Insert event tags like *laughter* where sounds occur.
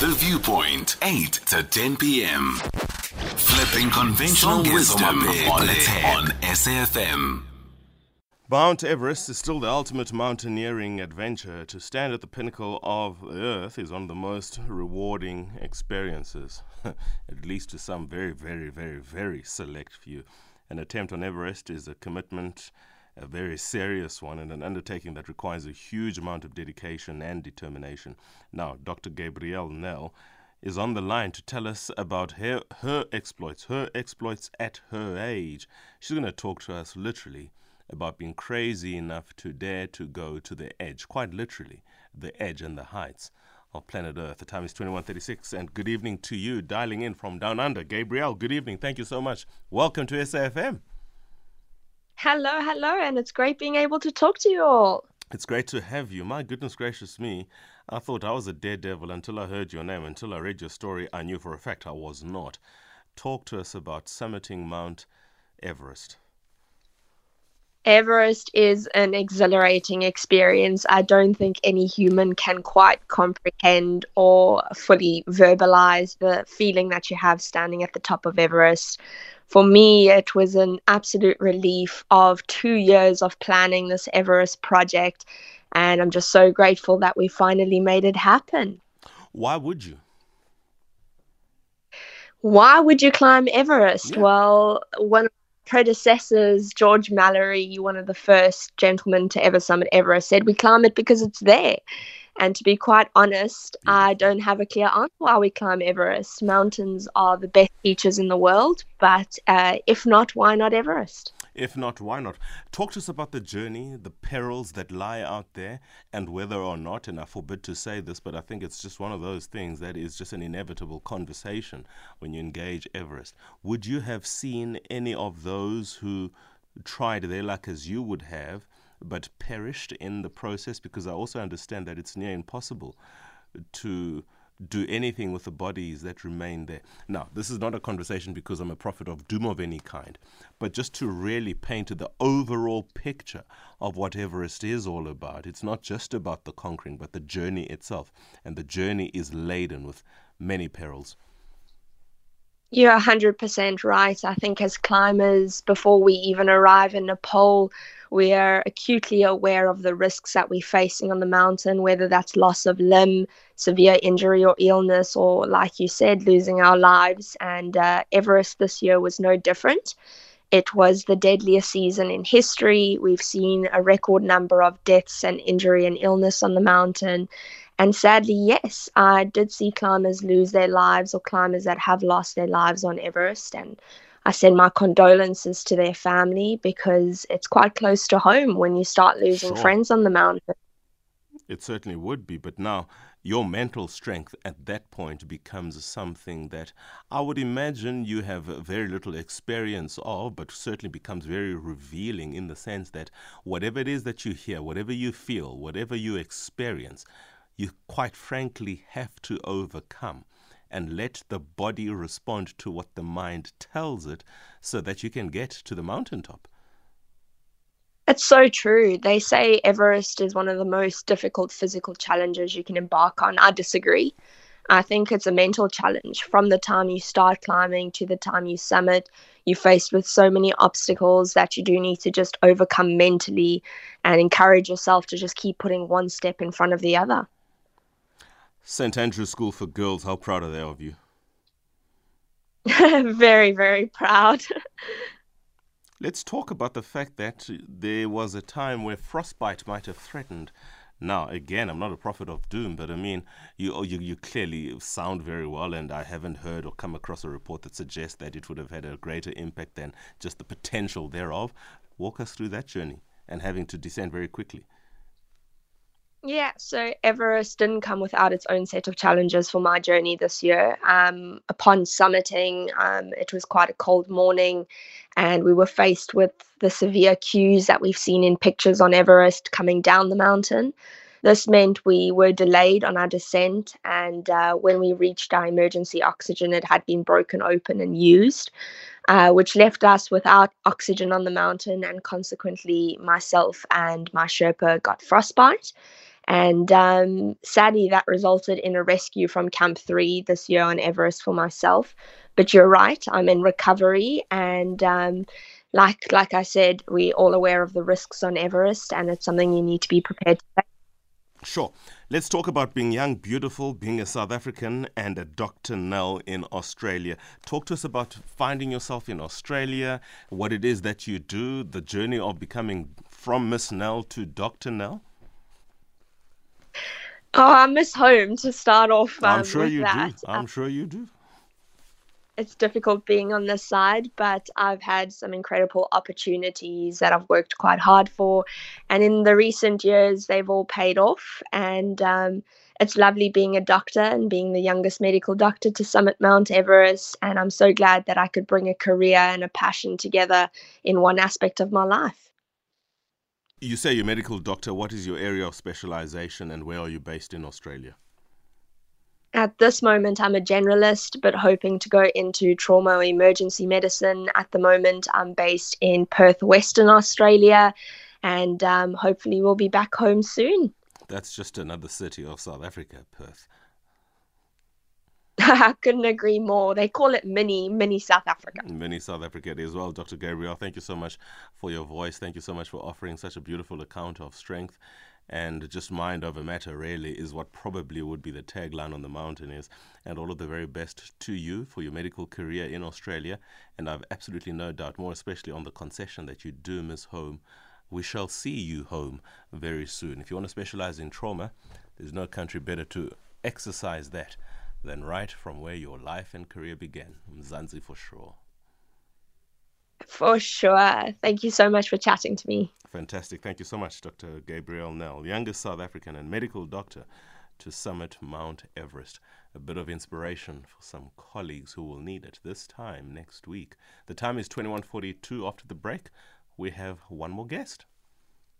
The Viewpoint, 8 to 10 p.m. Flipping conventional wisdom on its head on SAFM. Mount Everest is still the ultimate mountaineering adventure. To stand at the pinnacle of the earth is one of the most rewarding experiences, *laughs* at least to some very, very, very, very select few. An attempt on Everest is a commitment, a very serious one, and an undertaking that requires a huge amount of dedication and determination. Now, Dr. Gabrielle Nel is on the line to tell us about her, her exploits, her exploits at her age. She's going to talk to us literally about being crazy enough to dare to go to the edge, quite literally, the edge and the heights of planet Earth. The time is 21:36 and good evening to you dialing in from down under. Gabrielle, good evening. Thank you so much. Welcome to SAFM. Hello, hello, and it's great being able to talk to you all. It's great to have you. My goodness gracious me. I thought I was a daredevil until I heard your name, until I read your story. I knew for a fact I was not. Talk to us about summiting Mount Everest. Everest is an exhilarating experience. I don't think any human can quite comprehend or fully verbalize the feeling that you have standing at the top of Everest. For me, it was an absolute relief of two years of planning this Everest project. And I'm just so grateful that we finally made it happen. Why would you? Why would you climb Everest? Yeah. Well, one predecessors, George Mallory, one of the first gentlemen to ever summit Everest, said we climb it because it's there. And to be quite honest, I don't have a clear answer why we climb Everest. Mountains are the best teachers in the world, but uh, if not, why not Everest? If not, why not? Talk to us about the journey, the perils that lie out there, and whether or not, and I forbid to say this, but I think it's just one of those things that is just an inevitable conversation when you engage Everest. Would you have seen any of those who tried their luck as you would have, but perished in the process? Because I also understand that it's near impossible to do anything with the bodies that remain there. Now, this is not a conversation because I'm a prophet of doom of any kind, but just to really paint the overall picture of what Everest is all about. It's not just about the conquering, but the journey itself. And the journey is laden with many perils. You're 100% right. I think as climbers, before we even arrive in Nepal, we are acutely aware of the risks that we're facing on the mountain, whether that's loss of limb, severe injury or illness, or like you said, losing our lives. And uh, Everest this year was no different. It was the deadliest season in history. We've seen a record number of deaths and injury and illness on the mountain. And sadly, yes, I did see climbers lose their lives or climbers that have lost their lives on Everest. And I send my condolences to their family because it's quite close to home when you start losing sure. friends on the mountain. It certainly would be. But now, your mental strength at that point becomes something that I would imagine you have very little experience of, but certainly becomes very revealing in the sense that whatever it is that you hear, whatever you feel, whatever you experience, you quite frankly have to overcome and let the body respond to what the mind tells it so that you can get to the mountaintop. It's so true. They say Everest is one of the most difficult physical challenges you can embark on. I disagree. I think it's a mental challenge. From the time you start climbing to the time you summit, you're faced with so many obstacles that you do need to just overcome mentally and encourage yourself to just keep putting one step in front of the other. St. Andrew's School for Girls, how proud are they of you? *laughs* very, very proud. *laughs* Let's talk about the fact that there was a time where frostbite might have threatened. Now, again, I'm not a prophet of doom, but I mean, you, oh, you, you clearly sound very well, and I haven't heard or come across a report that suggests that it would have had a greater impact than just the potential thereof. Walk us through that journey and having to descend very quickly. Yeah, so Everest didn't come without its own set of challenges for my journey this year. Um, upon summiting, um, it was quite a cold morning, and we were faced with the severe queues that we've seen in pictures on Everest coming down the mountain. This meant we were delayed on our descent, and uh, when we reached our emergency oxygen, it had been broken open and used, uh, which left us without oxygen on the mountain, and consequently, myself and my Sherpa got frostbite And um, sadly, that resulted in a rescue from Camp 3 this year on Everest for myself. But you're right, I'm in recovery. And um, like, like I said, we're all aware of the risks on Everest, and it's something you need to be prepared to. Sure. Let's talk about being young, beautiful, being a South African, and a Dr. Nel in Australia. Talk to us about finding yourself in Australia, what it is that you do, the journey of becoming from Miss Nel to Dr. Nel. Oh, I miss home to start off. Um, I'm sure you that. do. I'm sure you do it's difficult being on this side, but I've had some incredible opportunities that I've worked quite hard for. And in the recent years, they've all paid off. And um, it's lovely being a doctor and being the youngest medical doctor to summit Mount Everest. And I'm so glad that I could bring a career and a passion together in one aspect of my life. You say you're a medical doctor. What is your area of specialization and where are you based in Australia? At this moment, I'm a generalist, but hoping to go into trauma emergency medicine. At the moment, I'm based in Perth, Western Australia, and um, hopefully, we'll be back home soon. That's just another city of South Africa, Perth. *laughs* I couldn't agree more. They call it mini, mini South Africa. Mini South Africa as well. Dr. Gabrielle, thank you so much for your voice. Thank you so much for offering such a beautiful account of strength and just mind over matter really is what probably would be the tagline on the mountain is and all of the very best to you for your medical career in australia and i've absolutely no doubt more especially on the concession that you do miss home we shall see you home very soon if you want to specialize in trauma there's no country better to exercise that than right from where your life and career began mzansi for sure for sure. Thank you so much for chatting to me. Fantastic. Thank you so much, Dr. Gabrielle Nel, youngest South African and medical doctor to summit Mount Everest. A bit of inspiration for some colleagues who will need it this time next week. The time is 21:42 after the break. We have one more guest.